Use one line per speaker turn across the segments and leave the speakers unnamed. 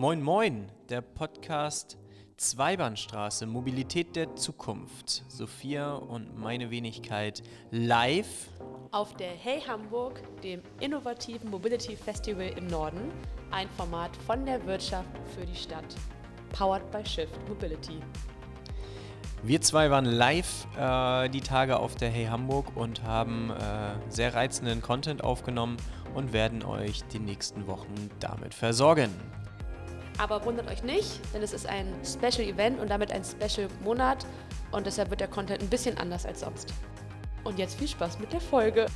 Moin Moin, der Podcast Zweibahnstraße, Mobilität der Zukunft. Sophia und meine Wenigkeit live
auf der Hey Hamburg, dem innovativen Mobility Festival im Norden, ein Format von der Wirtschaft für die Stadt. Powered by Shift Mobility.
Wir zwei waren live äh, die Tage auf der Hey Hamburg und haben äh, sehr reizenden Content aufgenommen und werden euch die nächsten Wochen damit versorgen.
Aber wundert euch nicht, denn es ist ein Special Event und damit ein Special Monat und deshalb wird der Content ein bisschen anders als sonst. Und jetzt viel Spaß mit der Folge.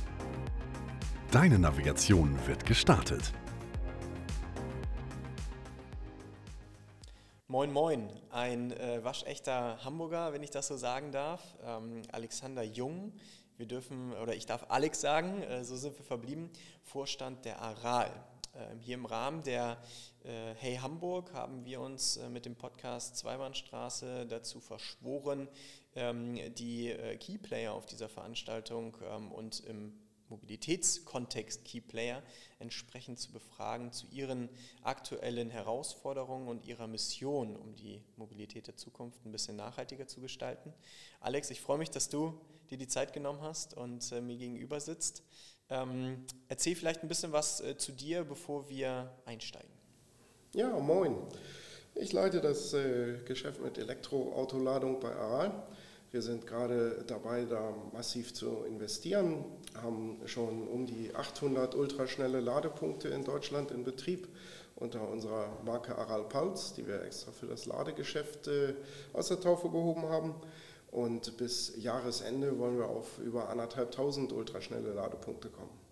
Deine Navigation wird gestartet.
Moin Moin, ein äh, waschechter Hamburger, wenn ich das so sagen darf, ähm, Alexander Jung. Wir dürfen, oder ich darf Alex sagen, äh, so sind wir verblieben, Vorstand der Aral. Ähm, hier im Rahmen der äh, Hey Hamburg haben wir uns äh, mit dem Podcast Zweibahnstraße dazu verschworen, ähm, die äh, Keyplayer auf dieser Veranstaltung ähm, und im Mobilitätskontext Keyplayer entsprechend zu befragen zu ihren aktuellen Herausforderungen und ihrer Mission, um die Mobilität der Zukunft ein bisschen nachhaltiger zu gestalten. Alex, ich freue mich, dass du dir die Zeit genommen hast und äh, mir gegenüber sitzt. Ähm, erzähl vielleicht ein bisschen was äh, zu dir, bevor wir einsteigen.
Ja, moin. Ich leite das äh, Geschäft mit Elektroautoladung bei Aral. Wir sind gerade dabei, da massiv zu investieren, haben schon um die 800 ultraschnelle Ladepunkte in Deutschland in Betrieb unter unserer Marke Aral Pulse, die wir extra für das Ladegeschäft äh, aus der Taufe gehoben haben. Und bis Jahresende wollen wir auf über anderthalbtausend ultraschnelle Ladepunkte kommen.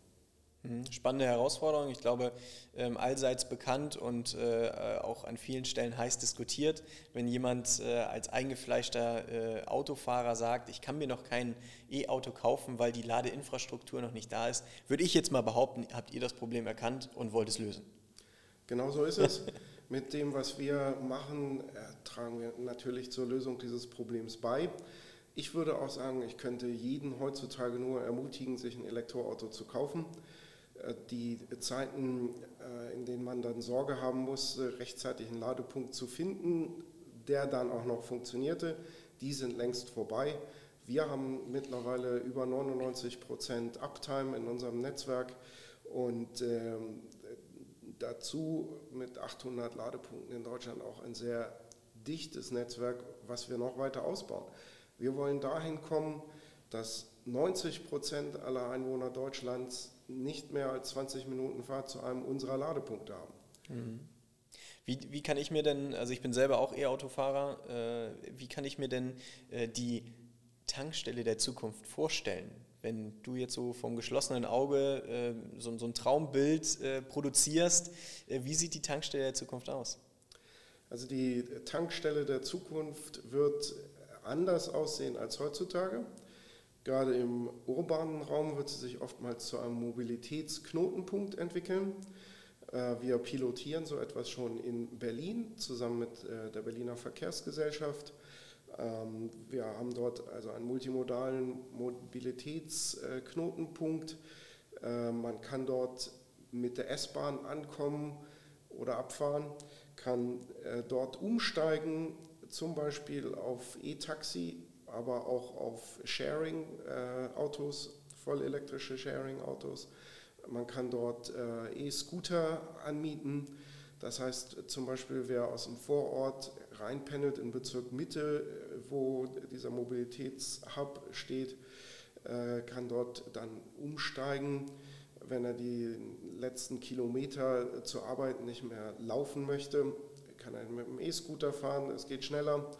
Mhm. Spannende Herausforderung, ich glaube, ähm, allseits bekannt und äh, auch an vielen Stellen heiß diskutiert. Wenn jemand äh, als eingefleischter äh, Autofahrer sagt, ich kann mir noch kein E-Auto kaufen, weil die Ladeinfrastruktur noch nicht da ist, würde ich jetzt mal behaupten, habt ihr das Problem erkannt und wollt es lösen.
Genau so ist es. Mit dem, was wir machen, tragen wir natürlich zur Lösung dieses Problems bei. Ich würde auch sagen, ich könnte jeden heutzutage nur ermutigen, sich ein Elektroauto zu kaufen. Äh, die Zeiten, äh, in denen man dann Sorge haben musste, rechtzeitig einen Ladepunkt zu finden, der dann auch noch funktionierte, die sind längst vorbei. Wir haben mittlerweile über 99 Prozent Uptime in unserem Netzwerk und ähm, dazu mit 800 Ladepunkten in Deutschland auch ein sehr dichtes Netzwerk, was wir noch weiter ausbauen. Wir wollen dahin kommen, dass 90 Prozent aller Einwohner Deutschlands nicht mehr als 20 Minuten Fahrt zu einem unserer Ladepunkte haben. Mhm.
Wie, wie kann ich mir denn, also ich bin selber auch E-Autofahrer, äh, wie kann ich mir denn äh, die Tankstelle der Zukunft vorstellen? Wenn du jetzt so vom geschlossenen Auge äh, so, so, ein Traumbild äh, produzierst, äh, wie sieht die Tankstelle der Zukunft aus?
Also die Tankstelle der Zukunft wird anders aussehen als heutzutage. Gerade im urbanen Raum wird sie sich oftmals zu einem Mobilitätsknotenpunkt entwickeln. Äh, wir pilotieren so etwas schon in Berlin zusammen mit äh, der Berliner Verkehrsgesellschaft. Ähm, wir haben dort also einen multimodalen Mobilitätsknotenpunkt. Äh, man kann dort mit der S-Bahn ankommen oder abfahren, kann dort umsteigen, zum Beispiel auf E-Taxi aber auch auf Sharing-Autos, vollelektrische Sharing-Autos. Man kann dort äh, E-Scooter anmieten. Das heißt zum Beispiel, wer aus dem Vorort reinpendelt in Bezirk Mitte, wo dieser Mobilitätshub steht, äh, kann dort dann umsteigen, wenn er die letzten Kilometer zur Arbeit nicht mehr laufen möchte, kann er mit dem E-Scooter fahren, es geht schneller.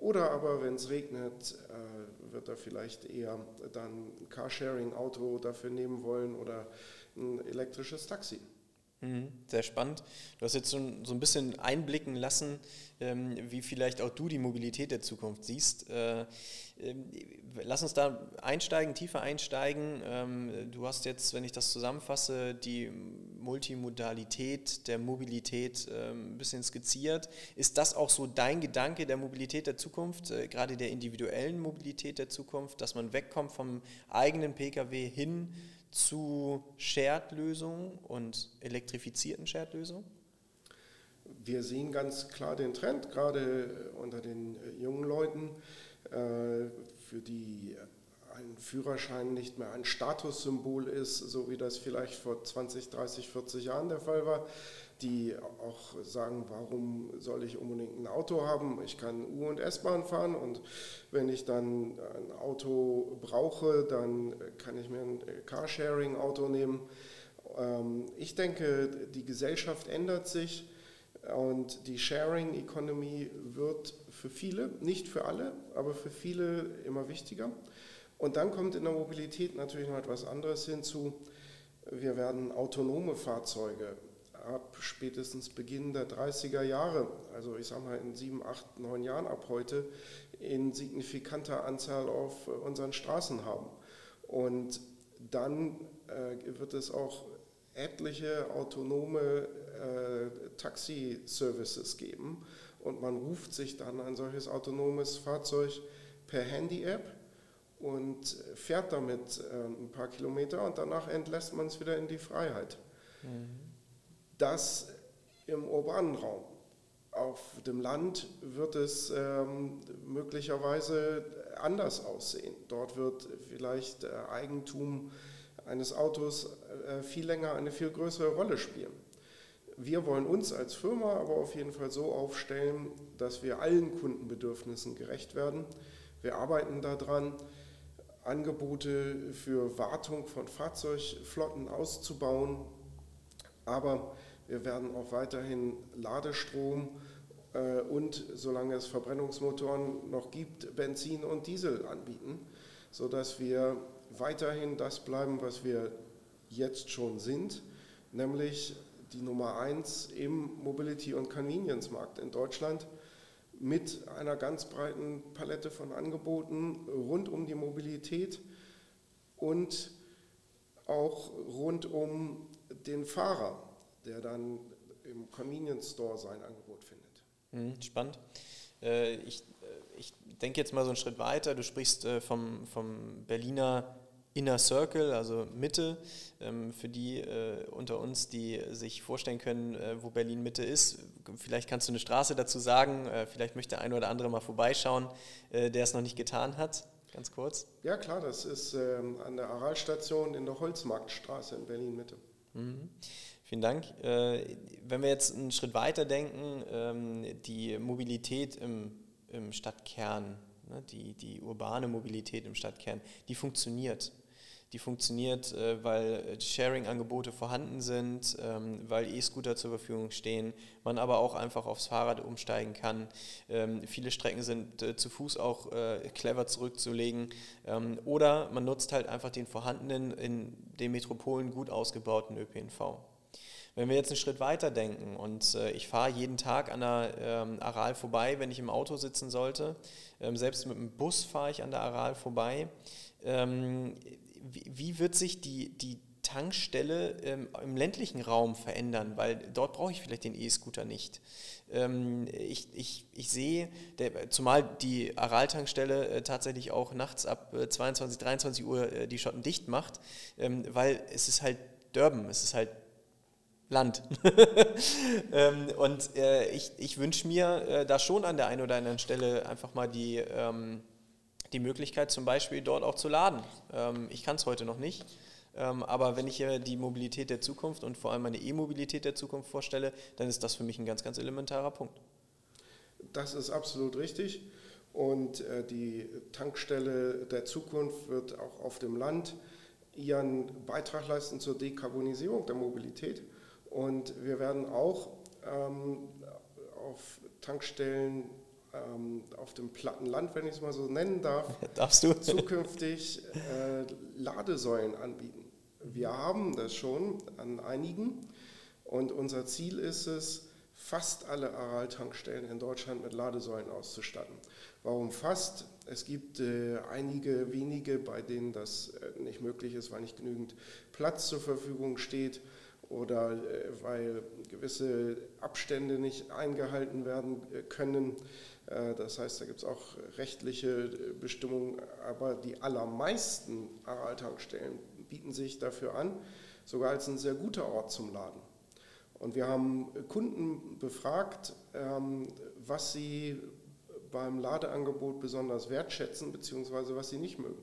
Oder aber, wenn es regnet, äh, wird er vielleicht eher dann ein Carsharing-Auto dafür nehmen wollen oder ein elektrisches Taxi.
Mhm, sehr spannend. Du hast jetzt so, ein bisschen einblicken lassen, ähm, wie vielleicht auch du die Mobilität der Zukunft siehst. Äh, ähm, lass uns da einsteigen, tiefer einsteigen. Ähm, du hast jetzt, wenn ich das zusammenfasse, die Multimodalität der Mobilität ein bisschen skizziert. Ist das auch so dein Gedanke der Mobilität der Zukunft, äh, gerade der individuellen Mobilität der Zukunft, dass man wegkommt vom eigenen Pkw hin zu Shared-Lösungen und elektrifizierten Shared-Lösungen?
wir sehen ganz klar den Trend, gerade unter den jungen Leuten, für die ein Führerschein nicht mehr ein Statussymbol ist, so wie das vielleicht vor 20, 30, 40 Jahren der Fall war, die auch sagen, warum soll ich unbedingt ein Auto haben? Ich kann U- und S-Bahn fahren und wenn ich dann ein Auto brauche, dann kann ich mir ein Carsharing-Auto nehmen. Ähm, ich denke, die Gesellschaft ändert sich und die Sharing Economy wird für viele, nicht für alle, aber für viele immer wichtiger. Und dann kommt in der Mobilität natürlich noch etwas anderes hinzu. Wir werden autonome Fahrzeuge ab spätestens Beginn der 30er Jahre, also ich sage mal in sieben, acht, neun Jahren ab heute, in signifikanter Anzahl auf unseren Straßen haben. Und dann äh, wird es auch etliche autonome äh, Taxi-Services geben und man ruft sich dann ein solches autonomes Fahrzeug per Handy-App und fährt damit äh, ein paar Kilometer und danach entlässt man es wieder in die Freiheit. Mhm. Das im urbanen Raum. Auf dem Land wird es ähm, möglicherweise anders aussehen. Dort wird vielleicht äh, Eigentum eines Autos äh, viel länger eine viel größere Rolle spielen. Wir wollen uns als Firma aber auf jeden Fall so aufstellen, dass wir allen Kundenbedürfnissen gerecht werden. Wir arbeiten daran, Angebote für Wartung von Fahrzeugflotten auszubauen, aber wir werden auch weiterhin Ladestrom äh, und, solange es Verbrennungsmotoren noch gibt, Benzin und Diesel anbieten, sodass wir weiterhin das bleiben, was wir jetzt schon sind, nämlich die Nummer eins im Mobility- und Convenience-Markt in Deutschland mit einer ganz breiten Palette von Angeboten rund um die Mobilität und auch rund um den Fahrer, der dann im Convenience Store sein Angebot findet.
Mhm, spannend. Äh, ich, äh, ich denke jetzt mal so einen Schritt weiter. Du sprichst äh, vom, vom Berliner Inner Circle, also Mitte, ähm, für die äh, unter uns, die sich vorstellen können, äh, wo Berlin Mitte ist. Vielleicht kannst du eine Straße dazu sagen, äh, vielleicht möchte der eine oder andere mal vorbeischauen, der es noch nicht getan hat. Ganz kurz.
Ja klar, das ist ähm, an der Aralstation in der Holzmarktstraße in Berlin Mitte.
Mhm. Vielen Dank. Wenn wir jetzt einen Schritt weiter denken, ähm, die Mobilität im, im Stadtkern, ne, die, die urbane Mobilität im Stadtkern, die funktioniert die funktioniert, äh, weil Sharing-Angebote vorhanden sind, ähm, weil E-Scooter zur Verfügung stehen, man aber auch einfach aufs Fahrrad umsteigen kann. Ähm, viele Strecken sind äh, zu Fuß auch äh, clever zurückzulegen ähm, oder man nutzt halt einfach den vorhandenen, in den Metropolen gut ausgebauten ÖPNV. Wenn wir jetzt einen Schritt weiter denken und äh, ich fahre jeden Tag an der ähm, Aral vorbei, wenn ich im Auto sitzen sollte, ähm, selbst mit dem Bus fahre ich an der Aral vorbei, ähm, wie, wie wird sich die, die Tankstelle ähm, im ländlichen Raum verändern, weil dort brauche ich vielleicht den E-Scooter nicht. Ähm, ich, ich, ich sehe, der, zumal die Aral-Tankstelle äh, tatsächlich auch nachts ab äh, 22, 23 Uhr äh, die Schotten dicht macht, ähm, weil es ist halt Durban, es ist halt Land. Ähm, und äh, ich, ich wünsche mir äh, da schon an der einen oder anderen Stelle einfach mal die ähm, die Möglichkeit zum Beispiel dort auch zu laden. Ähm, ich kann es heute noch nicht, ähm, aber wenn ich hier die Mobilität der Zukunft und vor allem eine E-Mobilität der Zukunft vorstelle, dann ist das für mich ein ganz, ganz elementarer Punkt.
Das ist absolut richtig. Und äh, die Tankstelle der Zukunft wird auch auf dem Land ihren Beitrag leisten zur Dekarbonisierung der Mobilität. Und wir werden auch ähm, auf Tankstellen ähm, auf dem platten Land, wenn ich es mal so nennen darf,
Darfst du?
zukünftig äh, Ladesäulen anbieten. Wir haben das schon an einigen und unser Ziel ist es, fast alle Aral-Tankstellen in Deutschland mit Ladesäulen auszustatten. Warum fast? Es gibt äh, einige wenige, bei denen das äh, nicht möglich ist, weil nicht genügend Platz zur Verfügung steht oder äh, weil gewisse Abstände nicht eingehalten werden äh, können. Äh, das heißt, da gibt es auch rechtliche Bestimmungen, aber die allermeisten Aral-Tankstellen bieten sich dafür an, sogar als ein sehr guter Ort zum Laden. Und wir haben Kunden befragt, ähm, was sie beim Ladeangebot besonders wertschätzen, beziehungsweise was sie nicht mögen.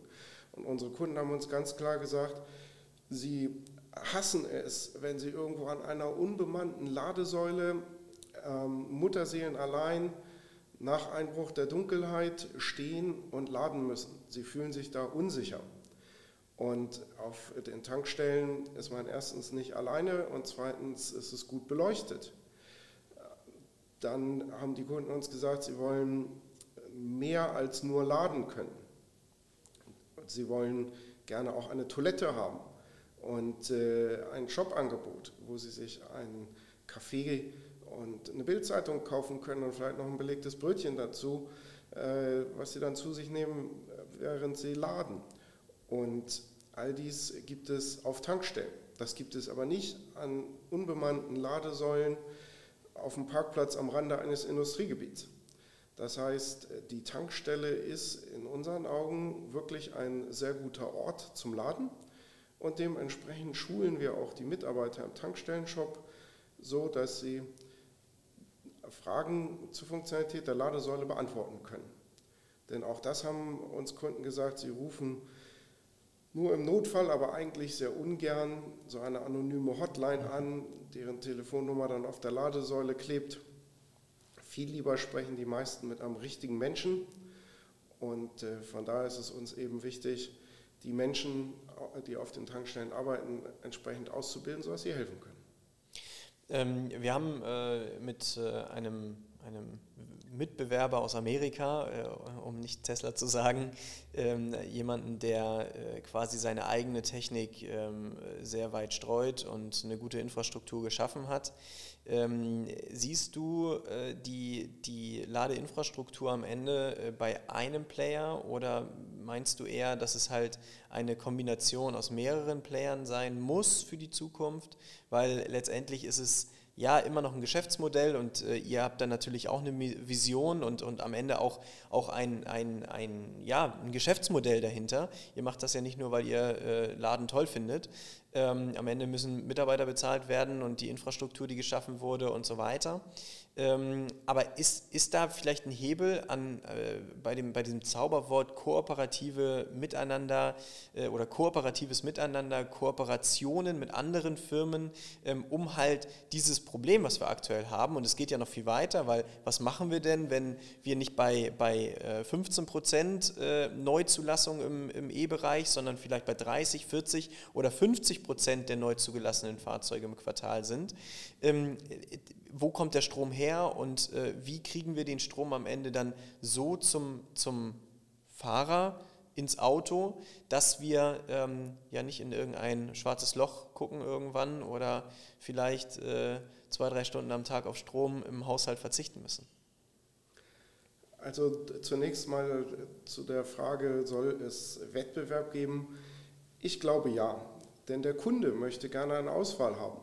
Und unsere Kunden haben uns ganz klar gesagt, sie hassen es, wenn sie irgendwo an einer unbemannten Ladesäule ähm, Mutterseelen allein nach Einbruch der Dunkelheit stehen und laden müssen. Sie fühlen sich da unsicher. Und auf den Tankstellen ist man erstens nicht alleine und zweitens ist es gut beleuchtet. Dann haben die Kunden uns gesagt, sie wollen mehr als nur laden können. Sie wollen gerne auch eine Toilette haben und äh, ein Shopangebot, wo sie sich einen Kaffee und eine Bildzeitung kaufen können und vielleicht noch ein belegtes Brötchen dazu, äh, was sie dann zu sich nehmen, während sie laden. Und all dies gibt es auf Tankstellen. Das gibt es aber nicht an unbemannten Ladesäulen auf dem Parkplatz am Rande eines Industriegebiets. Das heißt, die Tankstelle ist in unseren Augen wirklich ein sehr guter Ort zum Laden und dementsprechend schulen wir auch die Mitarbeiter im Tankstellenshop so, dass sie Fragen zur Funktionalität der Ladesäule beantworten können. Denn auch das haben uns Kunden gesagt, sie rufen nur im Notfall, aber eigentlich sehr ungern so eine anonyme Hotline an, deren Telefonnummer dann auf der Ladesäule klebt. Viel lieber sprechen die meisten mit einem richtigen Menschen. Und äh, von daher ist es uns eben wichtig, die Menschen, die auf den Tankstellen arbeiten, entsprechend auszubilden, sodass sie helfen können.
Ähm, wir haben äh, mit äh, einem, einem Mitbewerber aus Amerika, äh, um nicht Tesla zu sagen, ähm, jemanden, der äh, quasi seine eigene Technik ähm, sehr weit streut und eine gute Infrastruktur geschaffen hat. Ähm, siehst du äh, die, die Ladeinfrastruktur am Ende äh, bei einem Player oder meinst du eher, dass es halt eine Kombination aus mehreren Playern sein muss für die Zukunft? Weil letztendlich ist es ja immer noch ein Geschäftsmodell und äh, ihr habt dann natürlich auch eine Vision und, und am Ende auch, auch ein, ein, ein, ja, ein Geschäftsmodell dahinter. Ihr macht das ja nicht nur, weil ihr äh, Laden toll findet. Ähm, am Ende müssen Mitarbeiter bezahlt werden und die Infrastruktur, die geschaffen wurde und so weiter. Ähm, aber ist, ist da vielleicht ein Hebel an, äh, bei, dem, bei diesem Zauberwort kooperative Miteinander äh, oder kooperatives Miteinander, Kooperationen mit anderen Firmen, ähm, um halt dieses Problem, was wir aktuell haben, und es geht ja noch viel weiter, weil was machen wir denn, wenn wir nicht bei, bei äh, 15 Prozent äh, Neuzulassung im, im E-Bereich, sondern vielleicht bei 30, 40 oder 50 Prozent der neu zugelassenen Fahrzeuge im Quartal sind? Ähm, wo kommt der Strom her und äh, wie kriegen wir den Strom am Ende dann so zum, zum Fahrer ins Auto, dass wir ähm, ja nicht in irgendein schwarzes Loch gucken irgendwann oder vielleicht äh, zwei, drei Stunden am Tag auf Strom im Haushalt verzichten müssen.
Also zunächst mal zu der Frage, soll es Wettbewerb geben? Ich glaube ja, denn der Kunde möchte gerne eine Auswahl haben.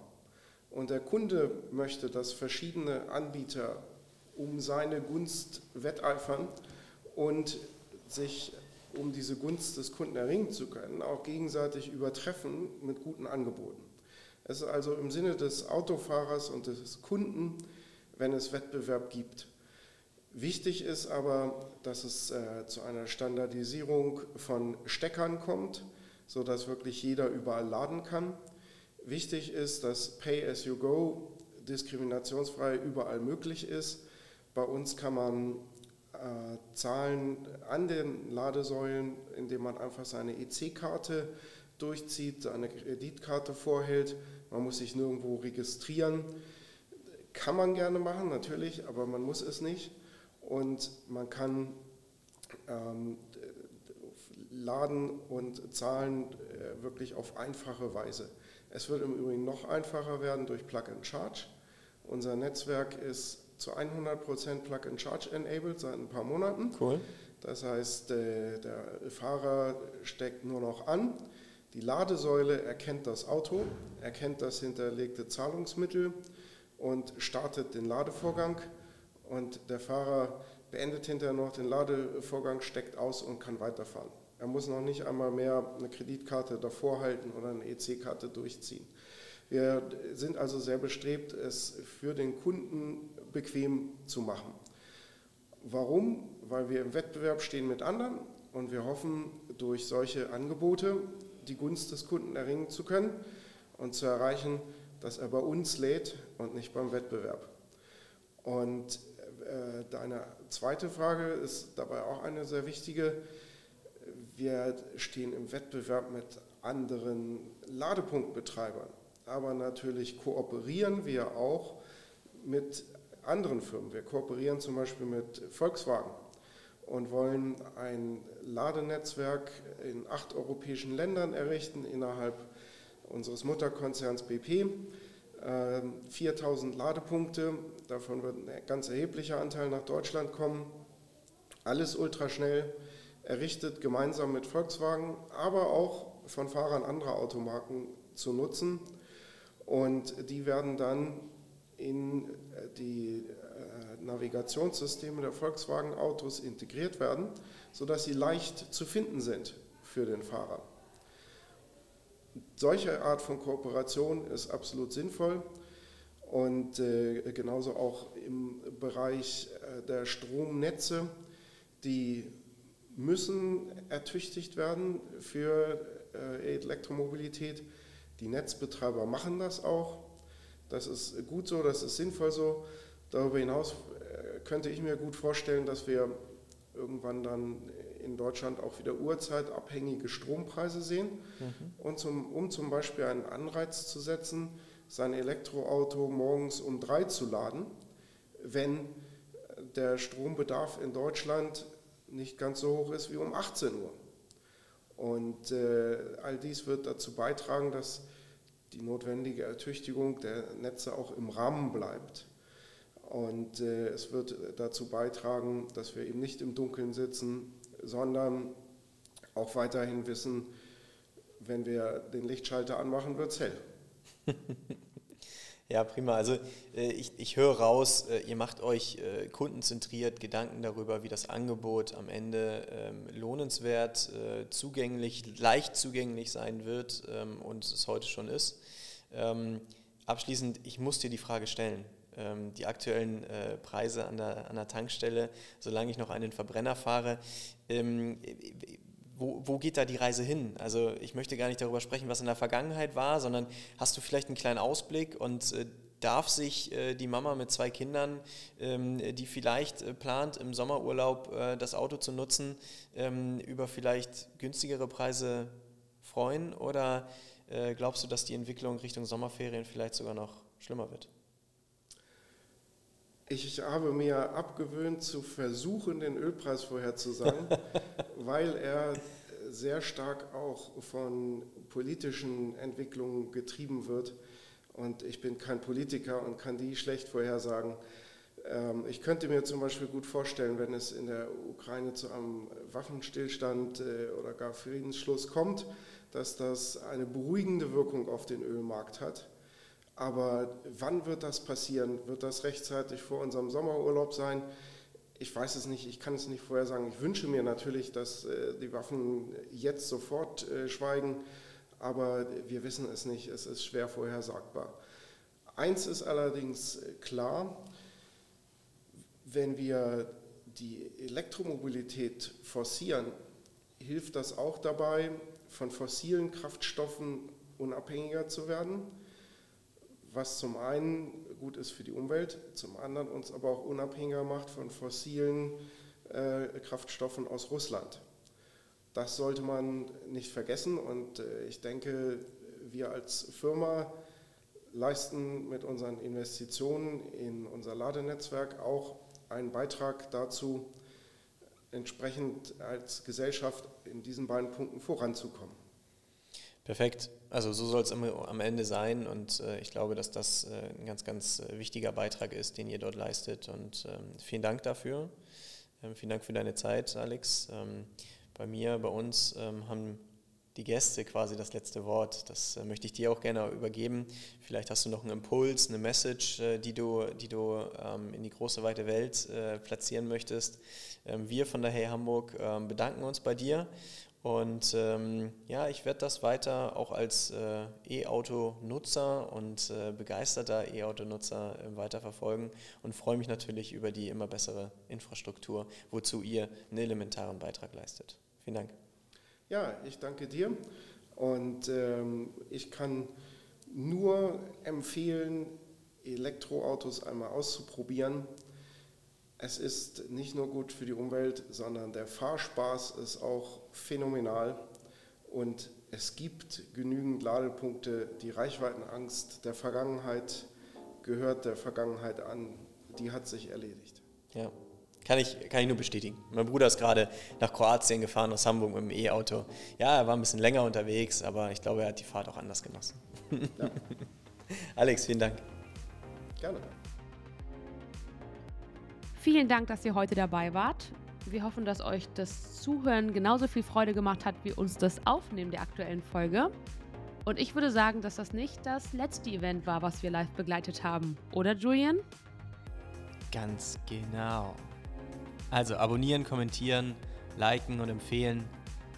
Und der Kunde möchte, dass verschiedene Anbieter um seine Gunst wetteifern und sich, um diese Gunst des Kunden erringen zu können, auch gegenseitig übertreffen mit guten Angeboten. Es ist also im Sinne des Autofahrers und des Kunden, wenn es Wettbewerb gibt. Wichtig ist aber, dass es äh, zu einer Standardisierung von Steckern kommt, sodass wirklich jeder überall laden kann. Wichtig ist, dass Pay as you go diskriminationsfrei überall möglich ist. Bei uns kann man äh, zahlen an den Ladesäulen, indem man einfach seine EC-Karte durchzieht, seine Kreditkarte vorhält. Man muss sich nirgendwo registrieren. Kann man gerne machen, natürlich, aber man muss es nicht. Und man kann ähm, laden und zahlen äh, wirklich auf einfache Weise. Es wird im Übrigen noch einfacher werden durch Plug and Charge. Unser Netzwerk ist zu 100% Plug and Charge enabled seit ein paar Monaten.
Cool.
Das heißt, äh, der Fahrer steckt nur noch an. Die Ladesäule erkennt das Auto, erkennt das hinterlegte Zahlungsmittel und startet den Ladevorgang. Und der Fahrer beendet hinterher noch den Ladevorgang, steckt aus und kann weiterfahren. Er muss noch nicht einmal mehr eine Kreditkarte davor halten oder eine EC-Karte durchziehen. Wir sind also sehr bestrebt, es für den Kunden bequem zu machen. Warum? Weil wir im Wettbewerb stehen mit anderen und wir hoffen, durch solche Angebote die Gunst des Kunden erringen zu können und zu erreichen, dass er bei uns lädt und nicht beim Wettbewerb. Und äh, deine zweite Frage ist dabei auch eine sehr wichtige. Wir stehen im Wettbewerb mit anderen Ladepunktbetreibern, aber natürlich kooperieren wir auch mit anderen Firmen. Wir kooperieren zum Beispiel mit Volkswagen und wollen ein Ladenetzwerk in acht europäischen Ländern errichten innerhalb unseres Mutterkonzerns BP. 4000 ähm, Ladepunkte, davon wird ein ganz erheblicher Anteil nach Deutschland kommen. Alles ultraschnell errichtet, gemeinsam mit Volkswagen, aber auch von Fahrern anderer Automarken zu nutzen. Und die werden dann in die äh, Navigationssysteme der Volkswagen-Autos integriert werden, sodass sie leicht zu finden sind für den Fahrer. Solche Art von Kooperation ist absolut sinnvoll und äh, genauso auch im Bereich äh, der Stromnetze, die müssen ertüchtigt werden für Elektromobilität. Die Netzbetreiber machen das auch. Das ist gut so, das ist sinnvoll so. Darüber hinaus äh, könnte ich mir gut vorstellen, dass wir irgendwann dann in Deutschland auch wieder uhrzeitabhängige Strompreise sehen. Mhm. Und zum, um zum Beispiel einen Anreiz zu setzen, sein Elektroauto morgens um drei zu laden, wenn der Strombedarf in Deutschland nicht ganz so hoch ist wie um 18 Uhr. Und äh, all dies wird dazu beitragen, dass die notwendige Ertüchtigung der Netze auch im Rahmen bleibt. Und äh, es wird dazu beitragen, dass wir eben nicht im Dunkeln sitzen, sondern auch weiterhin wissen, wenn wir den Lichtschalter anmachen, wird es hell.
ja, prima. Also äh, ich, ich höre raus, äh, ihr macht euch äh, kundenzentriert Gedanken darüber, wie das Angebot am Ende ähm, lohnenswert, äh, zugänglich, leicht zugänglich sein wird ähm, und es heute schon ist. Ähm, abschließend, ich muss dir die Frage stellen. Ähm, die aktuellen äh, Preise an der, an der Tankstelle, solange ich noch einen Verbrenner fahre, ähm, wo, wo, geht da die Reise hin? Also ich möchte gar nicht darüber sprechen, was in der Vergangenheit war, sondern hast du vielleicht einen kleinen Ausblick und äh, darf sich äh, die Mama mit zwei Kindern, ähm, die vielleicht äh, plant, im Sommerurlaub äh, das Auto zu nutzen, ähm, über vielleicht günstigere Preise freuen? Oder äh, glaubst du, dass die Entwicklung Richtung Sommerferien vielleicht sogar noch schlimmer wird?
Ich habe mir abgewöhnt zu versuchen, den Ölpreis vorherzusagen, weil er sehr stark auch von politischen Entwicklungen getrieben wird. Und ich bin kein Politiker und kann die schlecht vorhersagen. Ähm, ich könnte mir zum Beispiel gut vorstellen, wenn es in der Ukraine zu einem Waffenstillstand äh, oder gar Friedensschluss kommt, dass das eine beruhigende Wirkung auf den Ölmarkt hat. Aber wann wird das passieren? Wird das rechtzeitig vor unserem Sommerurlaub sein? Ich weiß es nicht, ich kann es nicht vorher sagen. Ich wünsche mir natürlich, dass äh, die Waffen jetzt sofort äh, schweigen, aber wir wissen es nicht. Es ist schwer vorhersagbar. Eins ist allerdings klar, wenn wir die Elektromobilität forcieren, hilft das auch dabei, von fossilen Kraftstoffen unabhängiger zu werden, was zum einen gut ist für die Umwelt, zum anderen uns aber auch unabhängiger macht von fossilen äh, Kraftstoffen aus Russland. Das sollte man nicht vergessen und äh, ich denke, wir als Firma leisten mit unseren Investitionen in unser Ladenetzwerk auch einen Beitrag dazu, entsprechend als Gesellschaft in diesen beiden Punkten voranzukommen.
Perfekt. Also so soll es am Ende sein und äh, ich glaube, dass das äh, ein ganz, ganz äh, wichtiger Beitrag ist, den ihr dort leistet und ähm, vielen Dank dafür. Ähm, vielen Dank für deine Zeit, Alex. Ähm, bei mir, bei uns ähm, haben die Gäste quasi das letzte Wort. Das äh, möchte ich dir auch gerne übergeben. Vielleicht hast du noch einen Impuls, eine Message, äh, die du, die du ähm, in die große weite Welt äh, platzieren möchtest. Ähm, wir von der Hey Hamburg bedanken uns bei dir Und ähm, ja, ich werde das weiter auch als äh, E-Auto-Nutzer und äh, begeisterter E-Auto-Nutzer äh, weiter verfolgen und freue mich natürlich über die immer bessere Infrastruktur, wozu ihr einen elementaren Beitrag leistet. Vielen Dank.
Ja, ich danke dir und ähm, ich kann nur empfehlen, Elektroautos einmal auszuprobieren. Es ist nicht nur gut für die Umwelt, sondern der Fahrspaß ist auch phänomenal und es gibt genügend Ladepunkte. Die Reichweitenangst der Vergangenheit gehört der Vergangenheit an, die hat sich erledigt.
Ja, kann ich, kann ich nur bestätigen. Mein Bruder ist gerade nach Kroatien gefahren aus Hamburg mit dem E-Auto. Ja, er war ein bisschen länger unterwegs, aber ich glaube, er hat die Fahrt auch anders genossen. Ja. Alex, vielen Dank.
Gerne.
Vielen Dank, dass ihr heute dabei wart. Wir hoffen, dass euch das Zuhören genauso viel Freude gemacht hat wie uns das Aufnehmen der aktuellen Folge. Und ich würde sagen, dass das nicht das letzte Event war, was wir live begleitet haben. Oder, Julian?
Ganz genau. Also abonnieren, kommentieren, liken und empfehlen.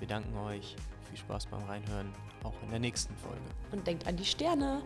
Wir danken euch. Viel Spaß beim Reinhören, auch in der nächsten Folge.
Und denkt an die Sterne.